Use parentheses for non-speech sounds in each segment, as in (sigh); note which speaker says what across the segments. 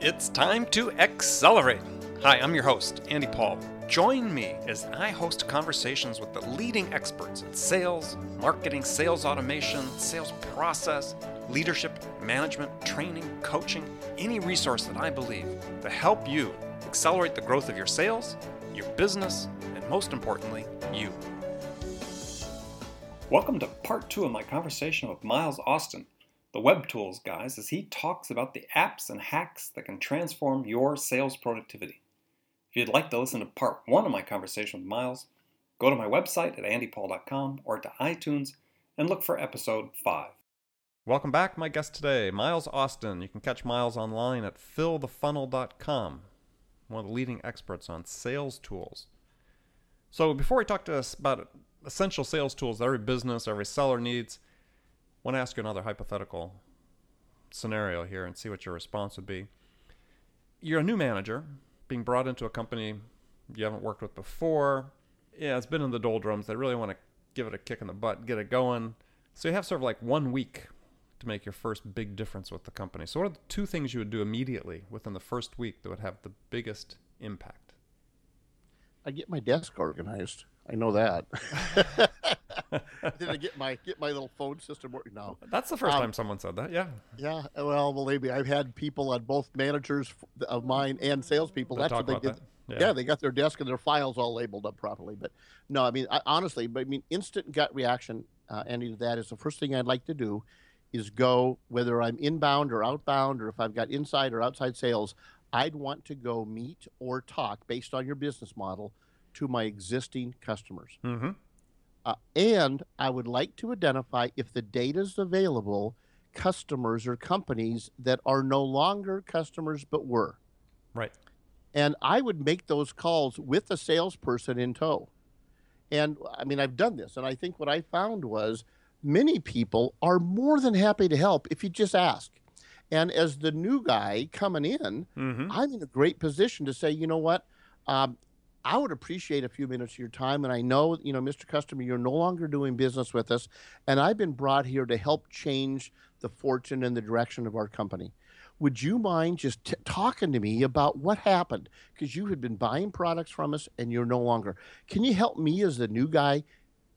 Speaker 1: It's time to accelerate. Hi, I'm your host, Andy Paul. Join me as I host conversations with the leading experts in sales, marketing, sales automation, sales process, leadership, management, training, coaching, any resource that I believe to help you accelerate the growth of your sales, your business, and most importantly, you. Welcome to part two of my conversation with Miles Austin the Web Tools guys as he talks about the apps and hacks that can transform your sales productivity. If you'd like to listen to part one of my conversation with Miles, go to my website at andypaul.com or to iTunes and look for episode 5. Welcome back, my guest today, Miles Austin. You can catch Miles online at fillthefunnel.com, one of the leading experts on sales tools. So, before we talk to us about essential sales tools that every business, every seller needs, want to ask you another hypothetical scenario here and see what your response would be. You're a new manager being brought into a company you haven't worked with before. Yeah, it's been in the doldrums. They really want to give it a kick in the butt, get it going. So you have sort of like one week to make your first big difference with the company. So, what are the two things you would do immediately within the first week that would have the biggest impact?
Speaker 2: I get my desk organized. I know that. (laughs) (laughs) Did I get my get my little phone system working now?
Speaker 1: That's the first um, time someone said that. Yeah.
Speaker 2: Yeah. Well, believe me, I've had people on both managers of mine and salespeople.
Speaker 1: That's
Speaker 2: what
Speaker 1: they
Speaker 2: did.
Speaker 1: That.
Speaker 2: Yeah. yeah. they got their desk and their files all labeled up properly. But no, I mean, I, honestly, but I mean, instant gut reaction, uh, Andy, to that is the first thing I'd like to do is go whether I'm inbound or outbound or if I've got inside or outside sales. I'd want to go meet or talk based on your business model to my existing customers.
Speaker 1: Mm-hmm.
Speaker 2: Uh, and I would like to identify if the data is available, customers or companies that are no longer customers but were.
Speaker 1: Right.
Speaker 2: And I would make those calls with a salesperson in tow. And I mean, I've done this, and I think what I found was many people are more than happy to help if you just ask. And as the new guy coming in,
Speaker 1: mm-hmm.
Speaker 2: I'm in a great position to say, you know what? Um, I would appreciate a few minutes of your time. And I know, you know, Mr. Customer, you're no longer doing business with us. And I've been brought here to help change the fortune and the direction of our company. Would you mind just t- talking to me about what happened? Because you had been buying products from us and you're no longer. Can you help me as the new guy?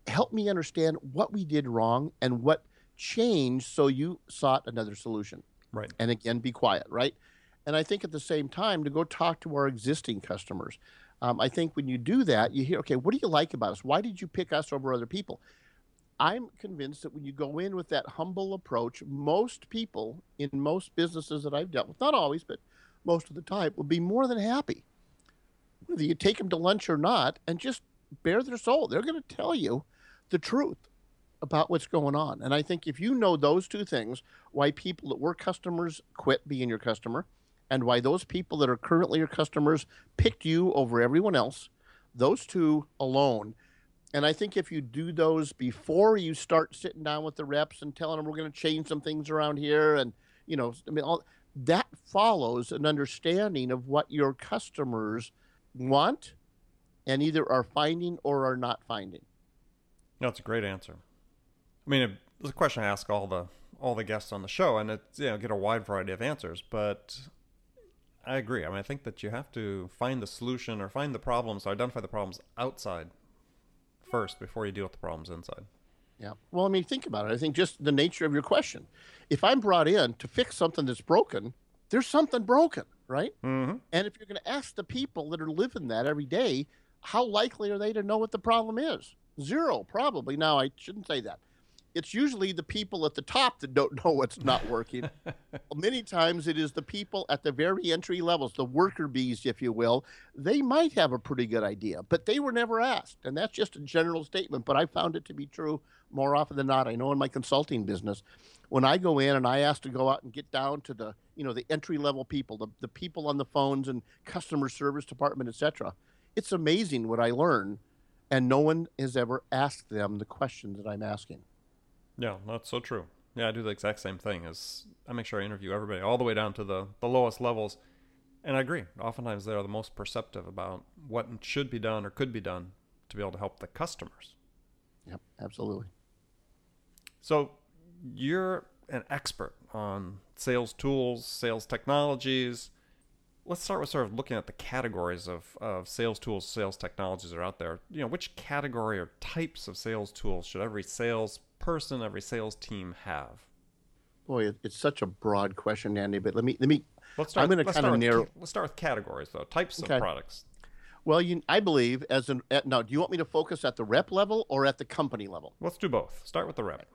Speaker 2: Help me understand what we did wrong and what changed so you sought another solution.
Speaker 1: Right.
Speaker 2: And again, be quiet, right? And I think at the same time to go talk to our existing customers. Um, I think when you do that, you hear, okay, what do you like about us? Why did you pick us over other people? I'm convinced that when you go in with that humble approach, most people in most businesses that I've dealt with, not always, but most of the time, will be more than happy. Whether you take them to lunch or not, and just bare their soul. They're going to tell you the truth about what's going on. And I think if you know those two things, why people that were customers quit being your customer, and why those people that are currently your customers picked you over everyone else. Those two alone. And I think if you do those before you start sitting down with the reps and telling them we're going to change some things around here, and you know, I mean, all that follows an understanding of what your customers want and either are finding or are not finding.
Speaker 1: That's a great answer. I mean, it's a question I ask all the all the guests on the show, and it's you know get a wide variety of answers. But I agree. I mean, I think that you have to find the solution or find the problems, or identify the problems outside first before you deal with the problems inside.
Speaker 2: Yeah. Well, I mean, think about it. I think just the nature of your question. If I'm brought in to fix something that's broken, there's something broken, right?
Speaker 1: Mm-hmm.
Speaker 2: And if you're going to ask the people that are living that every day, how likely are they to know what the problem is? Zero, probably. Now, I shouldn't say that it's usually the people at the top that don't know what's not working. (laughs) Many times it is the people at the very entry levels, the worker bees, if you will. They might have a pretty good idea, but they were never asked. And that's just a general statement, but I found it to be true more often than not. I know in my consulting business, when I go in and I ask to go out and get down to the, you know, the entry level people, the, the people on the phones and customer service department, etc., it's amazing what I learn. And no one has ever asked them the question that I'm asking.
Speaker 1: Yeah, that's so true. Yeah, I do the exact same thing. As I make sure I interview everybody all the way down to the, the lowest levels. And I agree. Oftentimes they are the most perceptive about what should be done or could be done to be able to help the customers.
Speaker 2: Yep, absolutely.
Speaker 1: So you're an expert on sales tools, sales technologies. Let's start with sort of looking at the categories of, of sales tools, sales technologies that are out there. You know, which category or types of sales tools should every sales person, every sales team have?
Speaker 2: Boy, it's such a broad question, Andy. But let me let me.
Speaker 1: Let's start.
Speaker 2: I'm going to kind of narrow.
Speaker 1: Let's start with categories, though. Types
Speaker 2: Okay.
Speaker 1: of products.
Speaker 2: Well, you, I believe as an at, now. Do you want me to focus at the rep level or at the company level?
Speaker 1: Let's do both. Start with the rep.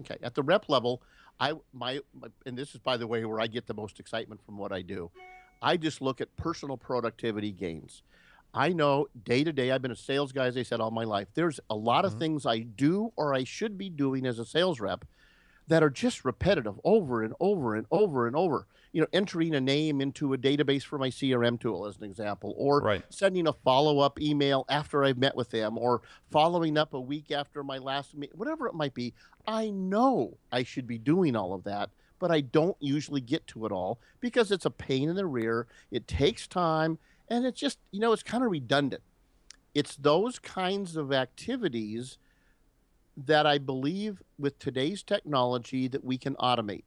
Speaker 2: Okay, at the rep level, I my, my and this is by the way where I get the most excitement from what I do. I just look at personal productivity gains. I know day to day. I've been a sales guy, as I said, all my life. There's a lot of
Speaker 1: Mhm.
Speaker 2: things I do or I should be doing as a sales rep that are just repetitive over and over and over and over. You know, entering a name into a database for my CRM tool, as an example, or
Speaker 1: Right.
Speaker 2: sending a follow up email after I've met with them, or following up a week after my last meet, whatever it might be. I know I should be doing all of that, but I don't usually get to it all because it's a pain in the rear. It takes time, and it's just, you know, it's kind of redundant. It's those kinds of activities that I believe with today's technology that we can automate.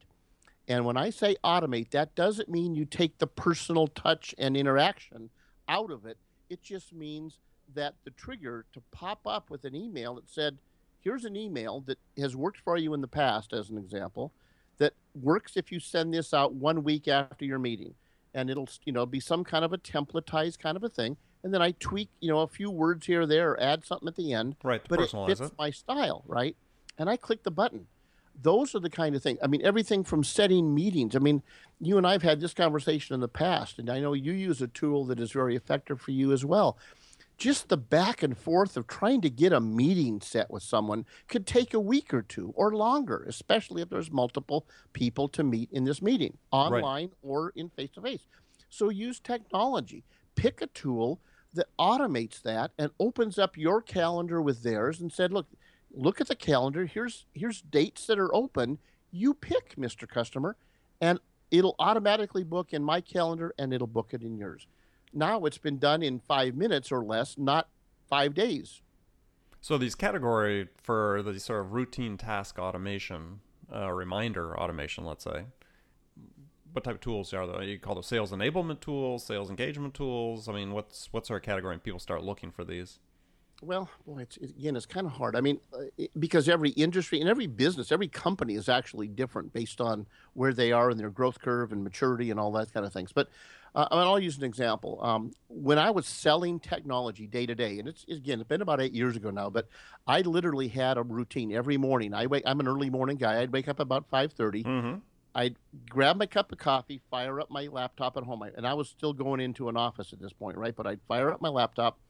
Speaker 2: And when I say automate, that doesn't mean you take the personal touch and interaction out of it. It just means that the trigger to pop up with an email that said, here's an email that has worked for you in the past, as an example, that works if you send this out one week after your meeting. And it'll, you know, be some kind of a templatized kind of a thing. And then I tweak, you know, a few words here or there, or add something at the end
Speaker 1: Right. To
Speaker 2: but it fits
Speaker 1: it.
Speaker 2: my style, right? And I click the button. Those are the kind of things. I mean, everything from setting meetings. I mean, you and I have had this conversation in the past, and I know you use a tool that is very effective for you as well. Just the back and forth of trying to get a meeting set with someone could take a week or two or longer, especially if there's multiple people to meet in this meeting, online or in face to face. So use technology. Pick a tool that automates that and opens up your calendar with theirs and said, look, look at the calendar. Here's here's dates that are open. You pick, Mr. Customer, and it'll automatically book in my calendar and it'll book it in yours. Now it's been done in five minutes or less, not five days.
Speaker 1: So these category for the sort of routine task automation, uh, reminder automation, let's say. What type of tools are they? You call them sales enablement tools, sales engagement tools. I mean, what's what's our category? And people start looking for these.
Speaker 2: Well, boy, it's it, again, it's kind of hard. I mean, uh, it, because every industry and every business, every company is actually different based on where they are in their growth curve and maturity and all that kind of things. But uh, I mean, I'll use an example. Um, when I was selling technology day to day, and it's again, it's been about eight years ago now, but I literally had a routine every morning. I wake. I'm an early morning guy. I'd wake up about five thirty.
Speaker 1: Mm-hmm.
Speaker 2: I'd grab my cup of coffee, fire up my laptop at home, and I was still going into an office at this point, right? But I'd fire up my laptop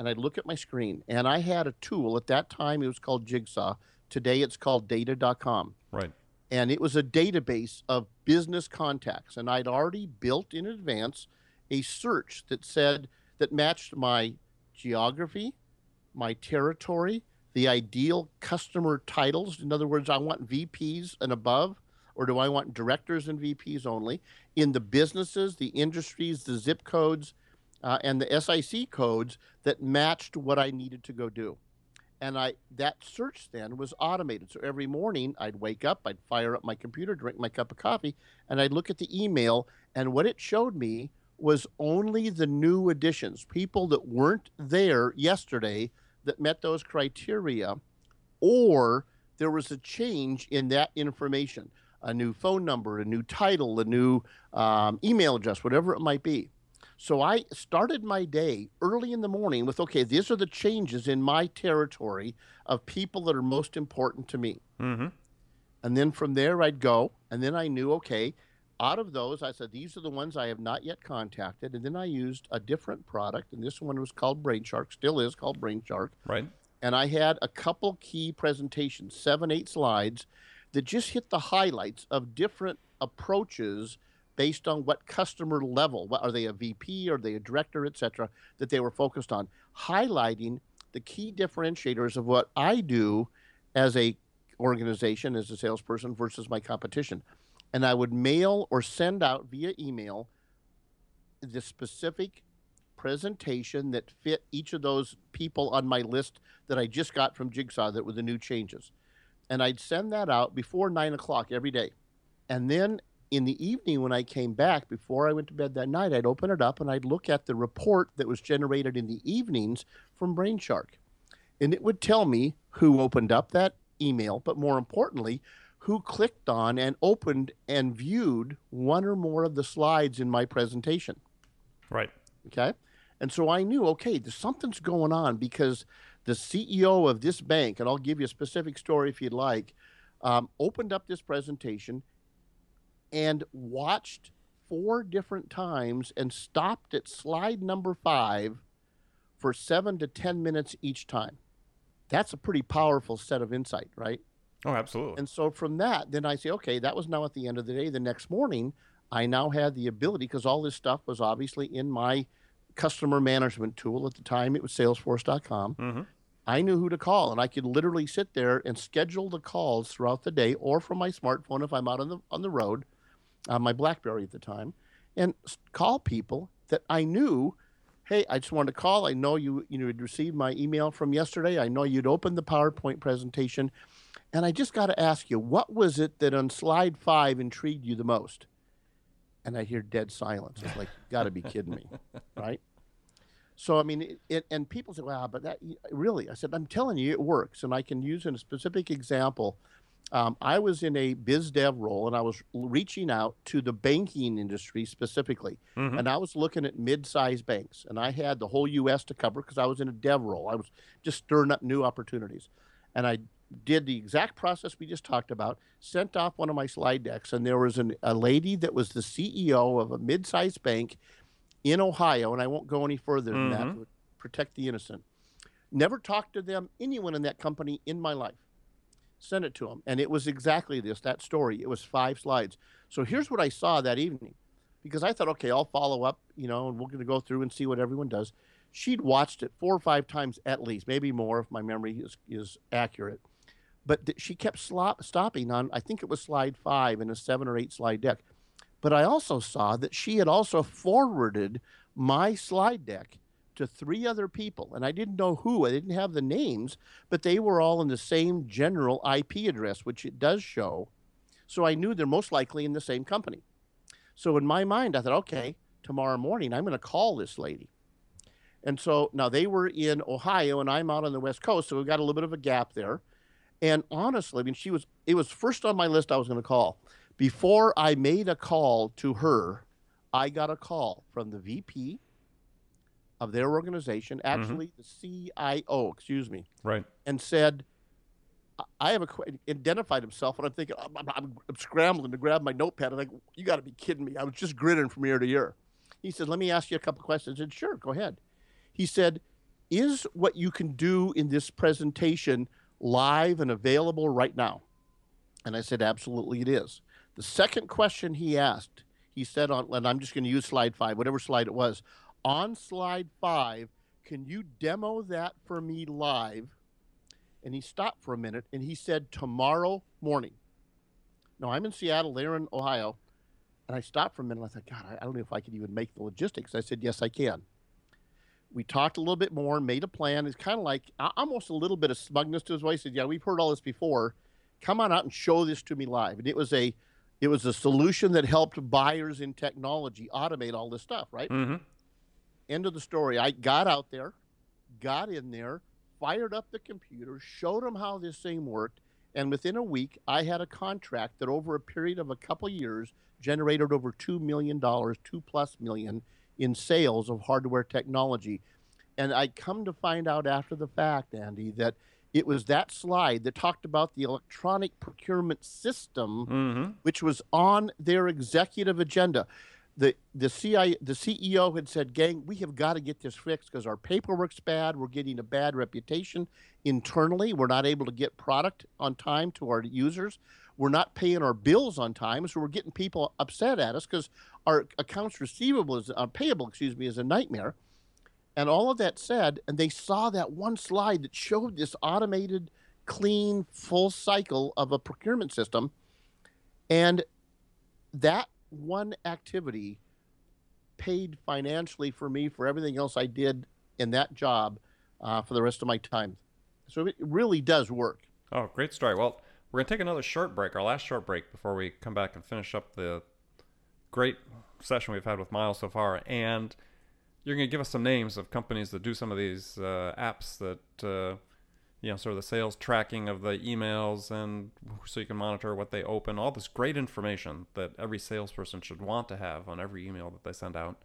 Speaker 2: and I'd look at my screen, and I had a tool at that time. It was called Jigsaw. Today it's called Data.com,
Speaker 1: Right.
Speaker 2: And it was a database of business contacts. And I'd already built in advance a search that said that matched my geography, my territory, the ideal customer titles. In other words, I want VPs and above, or do I want directors and VPs only? In the businesses, the industries, the zip codes, uh, and the SIC codes that matched what I needed to go do. And I that search then was automated. So every morning I'd wake up, I'd fire up my computer, drink my cup of coffee, and I'd look at the email. And what it showed me was only the new additions, people that weren't there yesterday that met those criteria, or there was a change in that information a new phone number, a new title, a new um, email address, whatever it might be. So I started my day early in the morning with okay, these are the changes in my territory of people that are most important to me.
Speaker 1: Mm-hmm.
Speaker 2: And then from there, I'd go. And then I knew, okay, out of those, I said, these are the ones I have not yet contacted. And then I used a different product. And this one was called Brainshark, still is called Brainshark.
Speaker 1: Right.
Speaker 2: And I had a couple key presentations, seven, eight slides, that just hit the highlights of different approaches based on what customer level what, are they a vp are they a director et cetera that they were focused on highlighting the key differentiators of what i do as a organization as a salesperson versus my competition. And i would mail or send out via email the specific presentation that fit each of those people on my list that i just got from jigsaw that were the new changes. And i'd send that out before nine o'clock every day. And then in the evening, when I came back, before I went to bed that night, I'd open it up and I'd look at the report that was generated in the evenings from Brainshark. And it would tell me who opened up that email, but more importantly, who clicked on and opened and viewed one or more of the slides in my presentation.
Speaker 1: Right.
Speaker 2: Okay. And so I knew, okay, there's something's going on because the CEO of this bank, and I'll give you a specific story if you'd like, um, opened up this presentation and watched four different times and stopped at slide number five for seven to 10 minutes each time. That's a pretty powerful set of insight, right?
Speaker 1: Oh, absolutely.
Speaker 2: And so from that, then I say, okay, that was now at the end of the day. The next morning, I now had the ability, because all this stuff was obviously in my customer management tool at the time, it was salesforce.com.
Speaker 1: Mm-hmm.
Speaker 2: I knew who to call, and I could literally sit there and schedule the calls throughout the day, or from my smartphone if I'm out on the on the road, on my BlackBerry at the time, and call people that I knew. Hey, I just wanted to call. I know you you know had received my email from yesterday. I know you'd opened the PowerPoint presentation, and I just got to ask you, what was it that on slide five intrigued you the most? And I hear dead silence. It's like, got to be kidding me, (laughs) right? So I mean, it, it, and people say, "Wow, but that really?" I said, "I'm telling you, it works." And I can use in a specific example. Um, I was in a biz dev role, and I was reaching out to the banking industry specifically,
Speaker 1: Mhm.
Speaker 2: and I was looking at mid-sized banks, and I had the whole U.S. to cover because I was in a dev role. I was just stirring up new opportunities, and I did the exact process we just talked about. Sent off one of my slide decks, and there was an, a lady that was the CEO of a mid-sized bank in Ohio, and I won't go any further than that
Speaker 1: Mhm.
Speaker 2: to protect the innocent. Never talked to them, anyone in that company in my life. Sent it to them, and it was exactly this that story. It was five slides. So here's what I saw that evening, because I thought, okay, I'll follow up, you know, and we're going to go through and see what everyone does. She'd watched it four or five times at least, maybe more if my memory is, is accurate. But th- she kept slop, stopping on, I think it was slide five in a seven or eight slide deck. But I also saw that she had also forwarded my slide deck to three other people. And I didn't know who, I didn't have the names, but they were all in the same general IP address, which it does show. So I knew they're most likely in the same company. So in my mind, I thought, okay, tomorrow morning, I'm going to call this lady. And so now they were in Ohio and I'm out on the West Coast. So we've got a little bit of a gap there. And honestly, I mean, she was, it was first on my list I was going to call. Before I made a call to her, I got a call from the VP of their organization, mm-hmm. actually the CIO, excuse me,
Speaker 1: Right.
Speaker 2: and said, "I- have a identified himself, and I'm thinking, I'm, I'm, I'm scrambling to grab my notepad. I'm like, you got to be kidding me. I was just grinning from ear to ear. He said, let me ask you a couple questions. I said, sure, go ahead. He said, is what you can do in this presentation live and available right now? And I said, absolutely it is. The second question he asked, he said on, and I'm just going to use slide five, whatever slide it was. On slide five, can you demo that for me live? And he stopped for a minute and he said, tomorrow morning. No, I'm in Seattle, they're in Ohio. And I stopped for a minute. And I thought, God, I don't know if I could even make the logistics. I said, yes, I can. We talked a little bit more made a plan. It's kind of like almost a little bit of smugness to his voice. He said, yeah, we've heard all this before. Come on out and show this to me live. And it was a, it was a solution that helped buyers in technology automate all this stuff, right?
Speaker 1: Mm-hmm.
Speaker 2: End of the story. I got out there, got in there, fired up the computer, showed them how this thing worked, and within a week, I had a contract that over a period of a couple years generated over two million dollars, two plus million in sales of hardware technology. And I come to find out after the fact, Andy, that it was that slide that talked about the electronic procurement system
Speaker 1: Mm-hmm.
Speaker 2: which was on their executive agenda. The the the CEO had said, "Gang, we have got to get this fixed because our paperwork's bad. We're getting a bad reputation internally. We're not able to get product on time to our users. We're not paying our bills on time, so we're getting people upset at us because our accounts receivable is uh, payable, excuse me, is a nightmare." And all of that said, and they saw that one slide that showed this automated, clean, full cycle of a procurement system. And that one activity paid financially for me for everything else I did in that job uh, for the rest of my time. So it really does work.
Speaker 1: Oh, great story. Well, we're gonna take another short break, our last short break, before we come back and finish up the great session we've had with Miles so far, and you're going to give us some names of companies that do some of these uh, apps that uh, you know sort of the sales tracking of the emails and so you can monitor what they open all this great information that every salesperson should want to have on every email that they send out.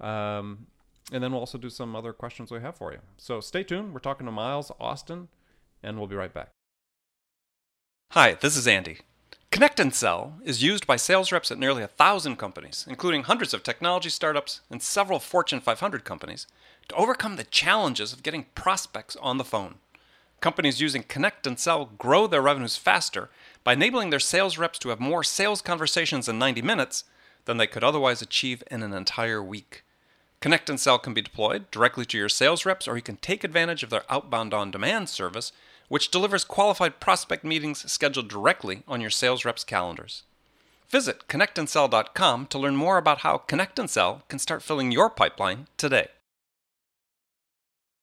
Speaker 1: Um, and then we'll also do some other questions we have for you. So stay tuned. We're talking to miles austin and we'll be right back.
Speaker 3: Hi this is andy. ConnectAndSell is used by sales reps at nearly a thousand companies, including hundreds of technology startups and several Fortune 500 companies, to overcome the challenges of getting prospects on the phone. Companies using ConnectAndSell grow their revenues faster by enabling their sales reps to have more sales conversations in 90 minutes than they could otherwise achieve in an entire week. ConnectAndSell can be deployed directly to your sales reps, or you can take advantage of their outbound on demand service which delivers qualified prospect meetings scheduled directly on your sales reps' calendars. Visit connectandsell.com to learn more about how ConnectAndSell can start filling your pipeline today.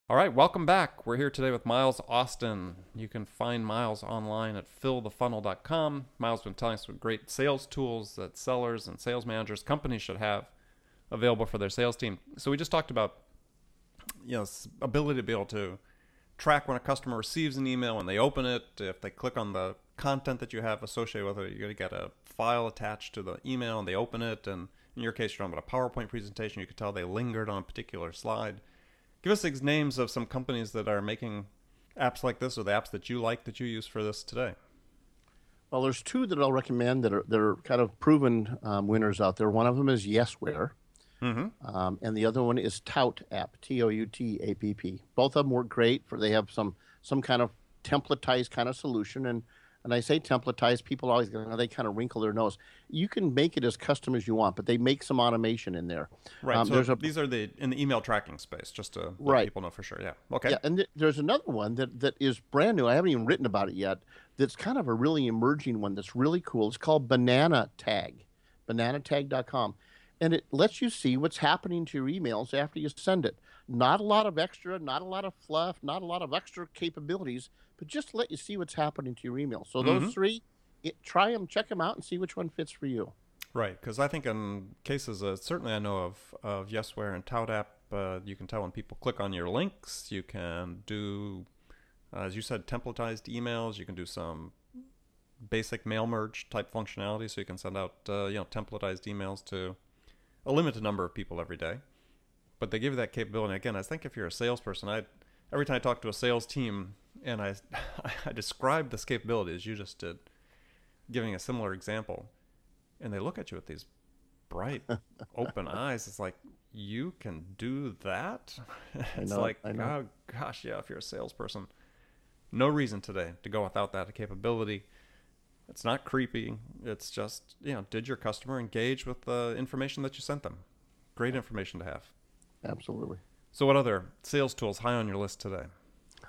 Speaker 1: All right, welcome back. We're here today with Miles Austin. You can find Miles online at fillthefunnel.com. Miles has been telling us some great sales tools that sellers and sales managers, companies should have available for their sales team. So we just talked about you know ability to be able to track when a customer receives an email and they open it. If they click on the content that you have associated with it, you're going to get a file attached to the email and they open it. And in your case, you're talking about a PowerPoint presentation. You could tell they lingered on a particular slide. Give us names of some companies that are making apps like this or the apps that you like that you use for this today.
Speaker 2: Well, there's two that I'll recommend that are, that are kind of proven um, winners out there. One of them is Yesware. Mm-hmm. Um, and the other one is ToutApp, T O U T A P P. Both of them work great for they have some some kind of templatized kind of solution. And and I say templatized, people always you know, they kind of wrinkle their nose. You can make it as custom as you want, but they make some automation in there.
Speaker 1: Right. Um, so a, these are the in the email tracking space, just to let right. people know for sure. Yeah. Okay.
Speaker 2: Yeah, and th- there's another one that that is brand new. I haven't even written about it yet. That's kind of a really emerging one. That's really cool. It's called Bananatag, bananatag.com and it lets you see what's happening to your emails after you send it. Not a lot of extra, not a lot of fluff, not a lot of extra capabilities, but just let you see what's happening to your email. So those mm-hmm. three, it, try them, check them out, and see which one fits for you.
Speaker 1: Right, because I think in cases, uh, certainly I know of of Yesware and ToutApp, uh, you can tell when people click on your links. You can do, uh, as you said, templatized emails. You can do some basic mail merge type functionality, so you can send out uh, you know templatized emails to a limited number of people every day. But they give you that capability. Again, I think if you're a salesperson, I every time I talk to a sales team and I (laughs) I describe this capability as you just did, giving a similar example, and they look at you with these bright (laughs) open eyes. It's like you can do that. (laughs) it's know, like oh gosh, yeah. If you're a salesperson, no reason today to go without that capability. It's not creepy. It's just, you know, did your customer engage with the information that you sent them? Great information to have.
Speaker 2: Absolutely.
Speaker 1: So, what other sales tools high on your list today?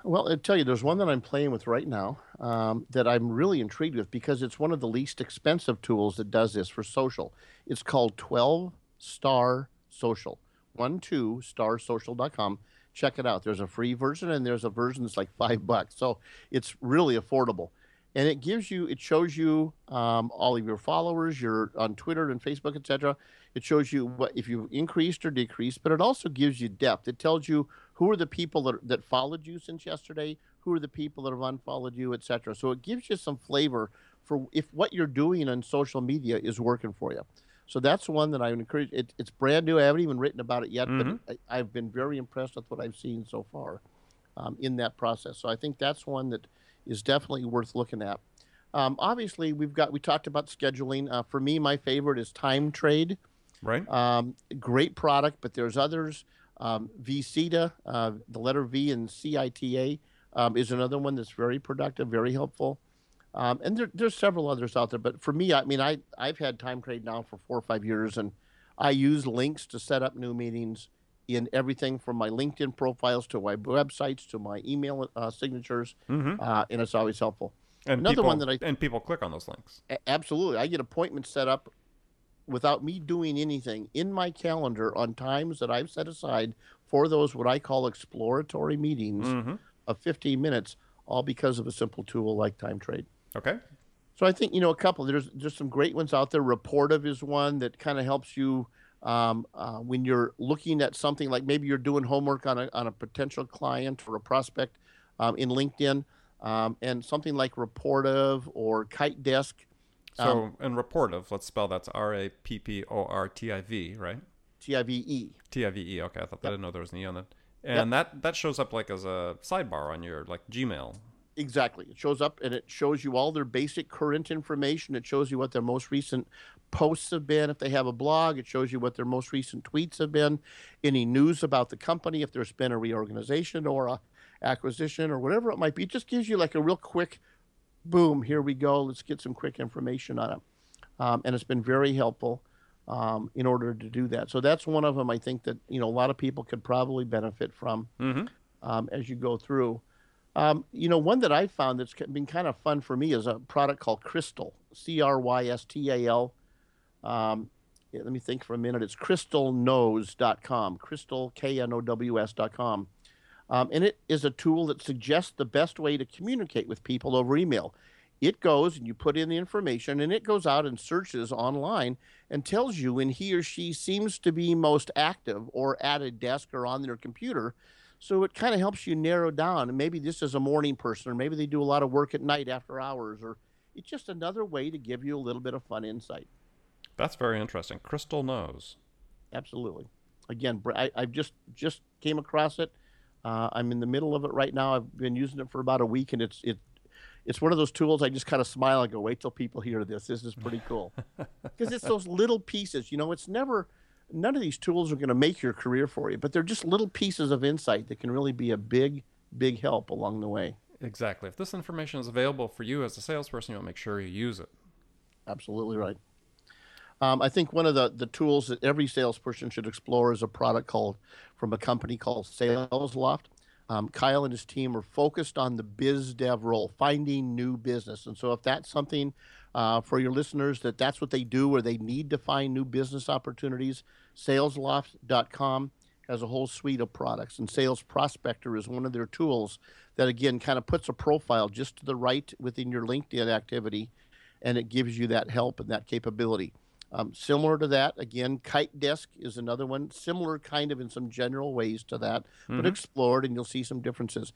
Speaker 2: Well, I'll tell you, there's one that I'm playing with right now um, that I'm really intrigued with because it's one of the least expensive tools that does this for social. It's called 12 Star Social. One two starsocial.com. Check it out. There's a free version and there's a version that's like five bucks. So it's really affordable and it gives you it shows you um, all of your followers your on twitter and facebook etc it shows you what if you've increased or decreased but it also gives you depth. It tells you who are the people that, that followed you since yesterday who are the people that have unfollowed you etc so it gives you some flavor for if what you're doing on social media is working for you. So that's one that i would encourage it, it's brand new. I haven't even written about it yet mm-hmm. but I, have been very impressed with what i've seen so far um, in that process. So i think that's one that is definitely worth looking at. Um, obviously, we've got we talked about scheduling. Uh, for me, my favorite is TimeTrade.
Speaker 1: Right.
Speaker 2: Um, great product, but there's others. Um, VCITA, uh, the letter V and CITA um, is another one that's very productive, very helpful. Um, and there, there's several others out there, but for me, I mean, I I've had TimeTrade now for four or five years, and I use links to set up new meetings in everything from my LinkedIn profiles to my websites to my email uh, signatures, mm-hmm. uh, and it's always helpful.
Speaker 1: And Another people, one that I and people click on those links.
Speaker 2: Absolutely, I get appointments set up without me doing anything in my calendar on times that I've set aside for those what I call exploratory meetings mm-hmm. of 15 minutes, all because of a simple tool like TimeTrade.
Speaker 1: Okay.
Speaker 2: So I think you know a couple. There's there's some great ones out there. Rapportive is one that kind of helps you um, uh, when you're looking at something like maybe you're doing homework on a on a potential client or a prospect um, in LinkedIn, um, and something like Rapportive or KiteDesk.
Speaker 1: So
Speaker 2: Um,
Speaker 1: and Rapportive, let's spell that's R A P P O R T I V, right?
Speaker 2: T I V E.
Speaker 1: T I V E. Okay, I thought I didn't know there was an E on it. And that that shows up like as a sidebar on your like Gmail.
Speaker 2: Exactly. It shows up and it shows you all their basic current information. It shows you what their most recent posts have been. If they have a blog, it shows you what their most recent tweets have been. Any news about the company, if there's been a reorganization or a acquisition or whatever it might be. It just gives you like a real quick boom, here we go. Let's get some quick information on it. Um, and it's been very helpful um, in order to do that. So that's one of them I think that, you know, a lot of people could probably benefit from
Speaker 1: Mm-hmm.
Speaker 2: um, as you go through. Um, you know, one that I found that's been kind of fun for me is a product called Crystal, C R Y S T A L. Um, yeah, let me think for a minute. It's crystalknows.com, crystal, K N O W S.com. Um, and it is a tool that suggests the best way to communicate with people over email. It goes and you put in the information, and it goes out and searches online and tells you when he or she seems to be most active or at a desk or on their computer. So it kind of helps you narrow down. And maybe this is a morning person, or maybe they do a lot of work at night after hours, or it's just another way to give you a little bit of fun insight.
Speaker 1: That's very interesting. Crystal knows.
Speaker 2: Absolutely. Again, I, I just just came across it. Uh, I'm in the middle of it right now. I've been using it for about a week, and it's it it's one of those tools I just kind of smile and go, "Wait till people hear this. This is pretty cool." (laughs) Because it's those little pieces. You know, it's never none of these tools are going to make your career for you, but they're just little pieces of insight that can really be a big big help along the way.
Speaker 1: Exactly. If this information is available for you as a salesperson, you'll make sure you use it.
Speaker 2: Absolutely right. Um, I think one of the, the tools that every salesperson should explore is a product called from a company called SalesLoft. Um, Kyle and his team are focused on the biz dev role, finding new business. And so, if that's something uh, for your listeners that that's what they do, or they need to find new business opportunities, SalesLoft.com has a whole suite of products, and Sales Prospector is one of their tools that again kind of puts a profile just to the right within your LinkedIn activity, and it gives you that help and that capability. Um, similar to that, again, KiteDesk is another one, similar kind of in some general ways to that, but explored, and you'll see some differences.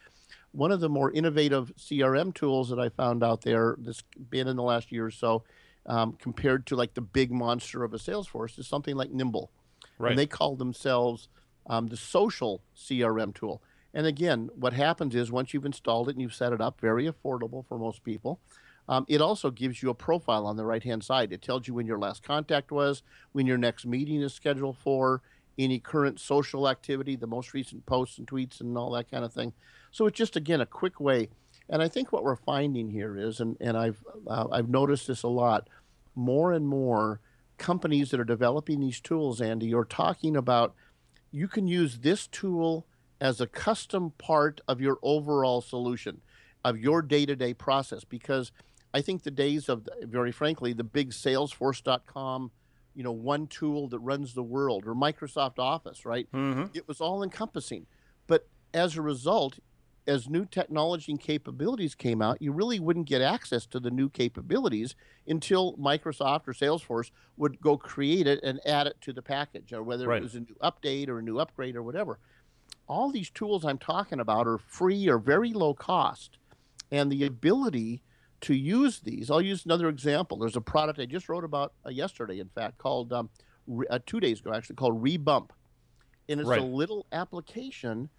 Speaker 2: One of the more innovative CRM tools that I found out there that's been in the last year or so, um, compared to like the big monster of a Salesforce, is something like Nimble.
Speaker 1: Right.
Speaker 2: And they call themselves um, the social CRM tool. And again, what happens is once you've installed it and you've set it up, very affordable for most people. Um, it also gives you a profile on the right hand side. It tells you when your last contact was, when your next meeting is scheduled for, any current social activity, the most recent posts and tweets, and all that kind of thing. So it's just, again, a quick way. And I think what we're finding here is, and, and I've, uh, I've noticed this a lot, more and more companies that are developing these tools, Andy, you're talking about you can use this tool as a custom part of your overall solution of your day-to-day process because i think the days of very frankly the big salesforce.com you know one tool that runs the world or microsoft office right
Speaker 1: Mm-hmm.
Speaker 2: it was all encompassing but as a result as new technology and capabilities came out you really wouldn't get access to the new capabilities until microsoft or salesforce would go create it and add it to the package or whether
Speaker 1: Right.
Speaker 2: it was a new update or a new upgrade or whatever all these tools i'm talking about are free or very low cost and the ability to use these. I'll use another example. There's a product i just wrote about uh, yesterday in fact called um, re- uh, two days ago actually called rebump. And it's
Speaker 1: Right.
Speaker 2: a little application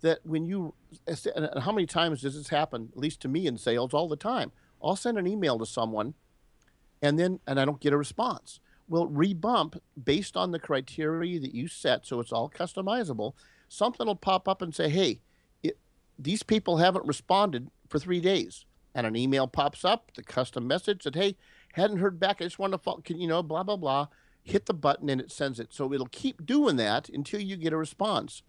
Speaker 2: that when you and how many times does this happen at least to me in sales all the time? I'll send an email to someone and then and i don't get a response. Well rebump based on the criteria that you set so it's all customizable something will pop up and say hey it, these people haven't responded for three days and an email pops up the custom message that hey hadn't heard back i just want to follow can you know blah blah blah hit the button and it sends it so it'll keep doing that until you get a response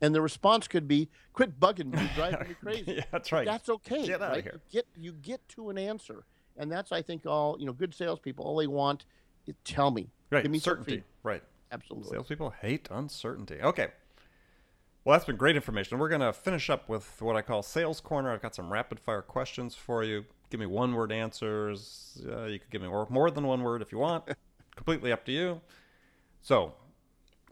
Speaker 2: and the response could be quit bugging me (laughs) driving me crazy
Speaker 1: yeah, that's right.
Speaker 2: that's okay
Speaker 1: Get outta
Speaker 2: right?
Speaker 1: here.
Speaker 2: You get you get to an answer and that's i think all you know good salespeople all they want is tell me
Speaker 1: right.
Speaker 2: give me
Speaker 1: Certainty. Right.
Speaker 2: absolutely
Speaker 1: Salespeople hate uncertainty. Okay. Well, that's been great information. We're going to finish up with what I call Sales Corner. I've got some rapid fire questions for you. give me one word answers. Uh, you could give me more, more than one word if you want. (laughs) Completely up to you. So,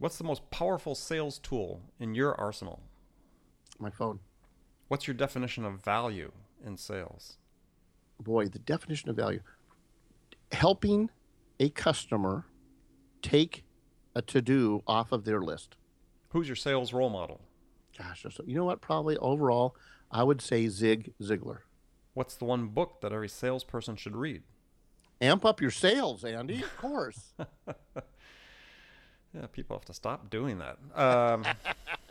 Speaker 1: what's the most powerful sales tool in your arsenal?
Speaker 2: My phone.
Speaker 1: What's your definition of value in sales?
Speaker 2: Boy, the definition of value helping a customer take a to do off of their list.
Speaker 1: Who's your sales role model?
Speaker 2: Gosh, so you know what? Probably overall, I would say Zig Ziglar.
Speaker 1: What's the one book that every salesperson should read?
Speaker 2: Amp up your sales, Andy. Of course. (laughs)
Speaker 1: yeah, people have to stop doing that. Um,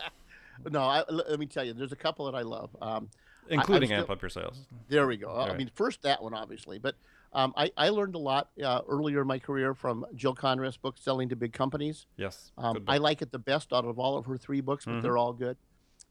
Speaker 1: (laughs)
Speaker 2: no, I, let me tell you, there's a couple that I love. Um,
Speaker 1: including I, Amp Up Your Sales.
Speaker 2: There we go. There. I mean, first that one, obviously, but um, I, I, learned a lot uh, earlier in my career from Jill Konrath's book, Selling to Big Companies.
Speaker 1: Yes.
Speaker 2: Um, I like it the best out of all of her three books, but mm-hmm. they're all good.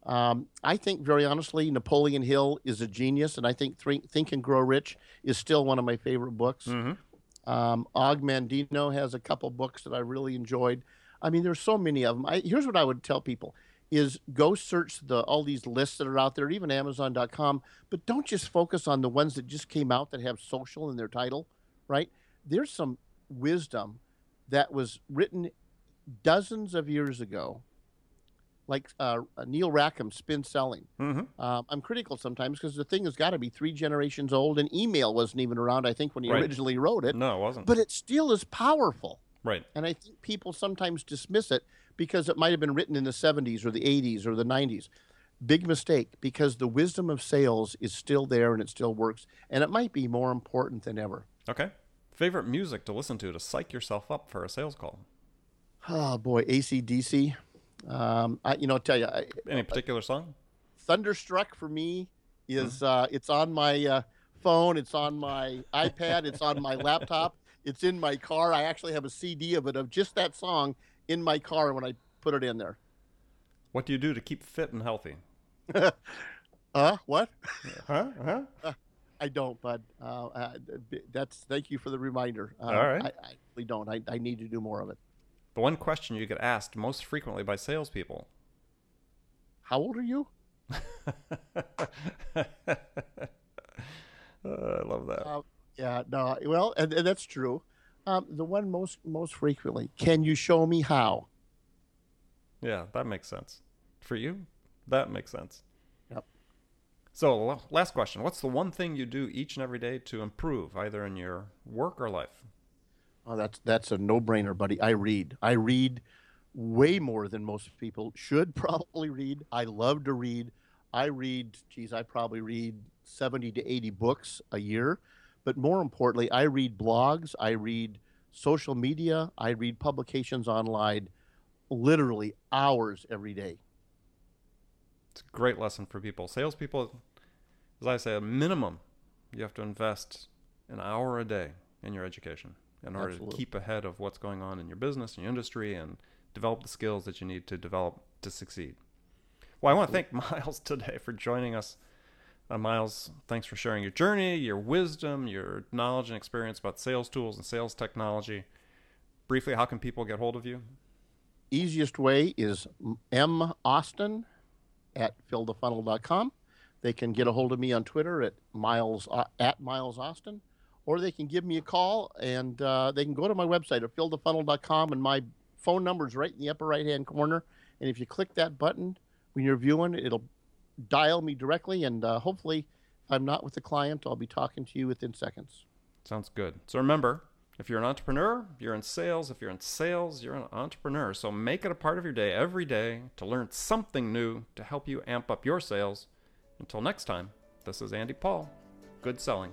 Speaker 2: Um, I think, very honestly, Napoleon Hill is a genius, and I think Think and Grow Rich is still one of my favorite books. Mm-hmm. Um, Og Mandino has a couple books that I really enjoyed. I mean, there's so many of them. I, here's what I would tell people: is go search the all these lists that are out there, even Amazon.com, but don't just focus on the ones that just came out that have social in their title, right? There's some wisdom that was written dozens of years ago like uh, Neil Rackham, Spin Selling. Mm-hmm. Um, I'm critical sometimes because the thing has got to be three generations old, and email wasn't even around. I think when he right. originally wrote it.
Speaker 1: No, it wasn't.
Speaker 2: But it still is powerful.
Speaker 1: Right.
Speaker 2: And I think people sometimes dismiss it because it might have been written in the 70s or the 80s or the 90s. Big mistake because the wisdom of sales is still there and it still works, and it might be more important than ever.
Speaker 1: Okay. Favorite music to listen to to psych yourself up for a sales call?
Speaker 2: Oh boy, ACDC. Um, I, you know, I'll tell you. I,
Speaker 1: Any particular song?
Speaker 2: Thunderstruck for me is mm-hmm. uh, it's on my uh, phone, it's on my iPad, it's on my laptop, it's in my car. I actually have a CD of it of just that song in my car when I put it in there.
Speaker 1: What do you do to keep fit and healthy? (laughs)
Speaker 2: uh, what? (laughs)
Speaker 1: huh? Huh? Uh,
Speaker 2: I don't, bud. Uh, uh, that's thank you for the reminder.
Speaker 1: Uh, All right. I,
Speaker 2: I really don't. I, I need to do more of it.
Speaker 1: The one question you get asked most frequently by salespeople.
Speaker 2: How old are you? (laughs)
Speaker 1: uh, I love that.
Speaker 2: Uh, yeah, no, well, and, and that's true. Um, the one most most frequently, can you show me how?
Speaker 1: Yeah, that makes sense. For you, that makes sense.
Speaker 2: Yep.
Speaker 1: So, last question: What's the one thing you do each and every day to improve, either in your work or life?
Speaker 2: Oh, that's that's a no-brainer, buddy. I read. I read way more than most people should (laughs) probably read. I love to read. I read, geez, I probably read 70 to 80 books a year. But more importantly, I read blogs, I read social media, I read publications online literally hours every day.
Speaker 1: It's a great lesson for people. Salespeople, as I say, a minimum, you have to invest an hour a day in your education in order Absolutely. to keep ahead of what's going on in your business and your industry and develop the skills that you need to develop to succeed. Well, I want to thank (laughs) Miles today for joining us. Uh, Miles, thanks for sharing your journey, your wisdom, your knowledge and experience about sales tools and sales technology. Briefly, how can people get hold of you?
Speaker 2: Easiest way is M Austin at fillthefunnel.com. They can get a hold of me on Twitter at Miles uh, at Miles Austin or they can give me a call and uh, they can go to my website at fillthefunnel.com and my phone number is right in the upper right hand corner. And if you click that button when you're viewing, it'll dial me directly. And uh, hopefully, if I'm not with the client, I'll be talking to you within seconds.
Speaker 1: Sounds good. So remember, if you're an entrepreneur, you're in sales. If you're in sales, you're an entrepreneur. So make it a part of your day every day to learn something new to help you amp up your sales. Until next time, this is Andy Paul. Good selling.